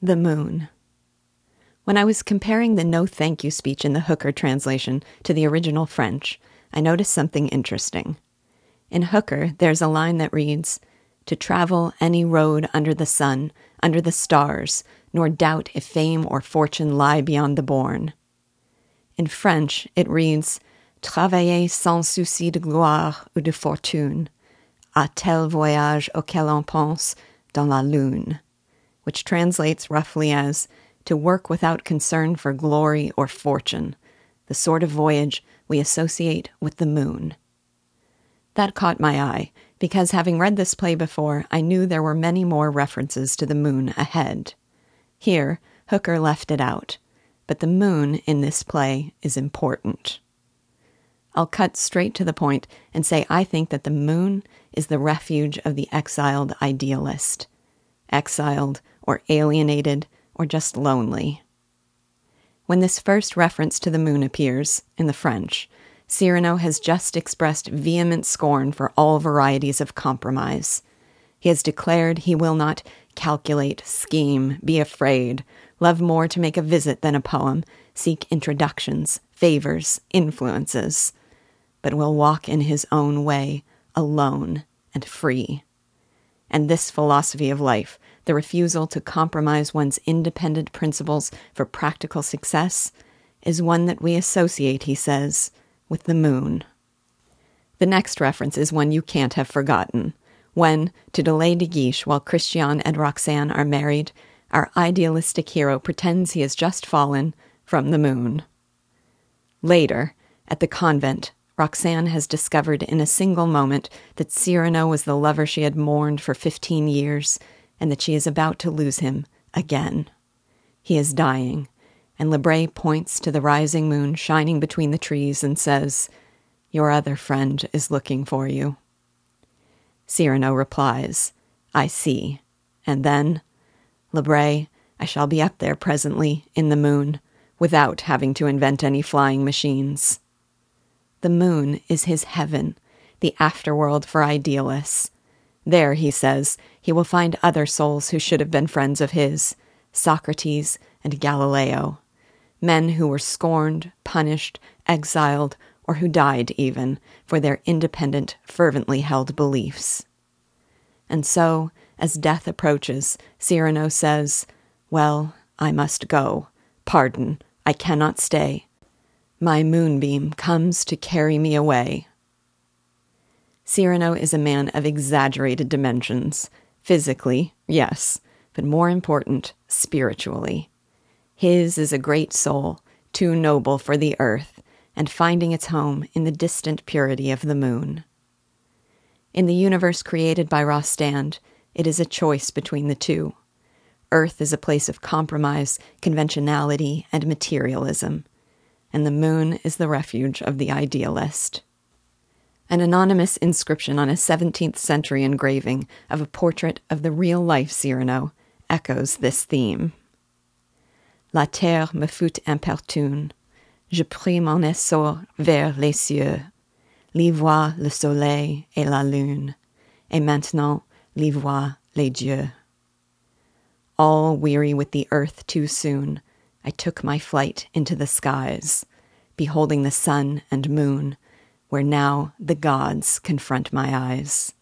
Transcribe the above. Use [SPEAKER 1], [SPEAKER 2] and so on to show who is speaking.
[SPEAKER 1] The Moon. When I was comparing the no thank you speech in the Hooker translation to the original French, I noticed something interesting. In Hooker, there's a line that reads, To travel any road under the sun, under the stars, nor doubt if fame or fortune lie beyond the bourne. In French, it reads, Travailler sans souci de gloire ou de fortune, à tel voyage auquel on pense dans la lune which translates roughly as to work without concern for glory or fortune, the sort of voyage we associate with the moon. That caught my eye, because having read this play before, I knew there were many more references to the moon ahead. Here, Hooker left it out, but the moon in this play is important. I'll cut straight to the point and say I think that the moon is the refuge of the exiled idealist. Exiled or alienated, or just lonely. When this first reference to the moon appears, in the French, Cyrano has just expressed vehement scorn for all varieties of compromise. He has declared he will not calculate, scheme, be afraid, love more to make a visit than a poem, seek introductions, favors, influences, but will walk in his own way, alone and free. And this philosophy of life the refusal to compromise one's independent principles for practical success, is one that we associate, he says, with the moon. The next reference is one you can't have forgotten. When, to delay De Guiche while Christian and Roxane are married, our idealistic hero pretends he has just fallen from the moon. Later, at the convent, Roxane has discovered in a single moment that Cyrano was the lover she had mourned for fifteen years and that she is about to lose him again. He is dying, and Le Bret points to the rising moon shining between the trees and says, Your other friend is looking for you. Cyrano replies, I see. And then, Le Bret, I shall be up there presently in the moon, without having to invent any flying machines. The moon is his heaven, the afterworld for idealists there, he says, he will find other souls who should have been friends of his Socrates and Galileo, men who were scorned, punished, exiled, or who died even for their independent, fervently held beliefs. And so, as death approaches, Cyrano says, Well, I must go. Pardon, I cannot stay. My moonbeam comes to carry me away. Cyrano is a man of exaggerated dimensions. Physically, yes, but more important, spiritually. His is a great soul, too noble for the earth, and finding its home in the distant purity of the moon. In the universe created by Rostand, it is a choice between the two. Earth is a place of compromise, conventionality, and materialism, and the moon is the refuge of the idealist. An anonymous inscription on a 17th century engraving of a portrait of the real life Cyrano echoes this theme. La terre me fut importune. Je pris mon essor vers les cieux. L'y voit le soleil et la lune. Et maintenant l'y voit les dieux. All weary with the earth too soon, I took my flight into the skies, beholding the sun and moon where now the gods confront my eyes.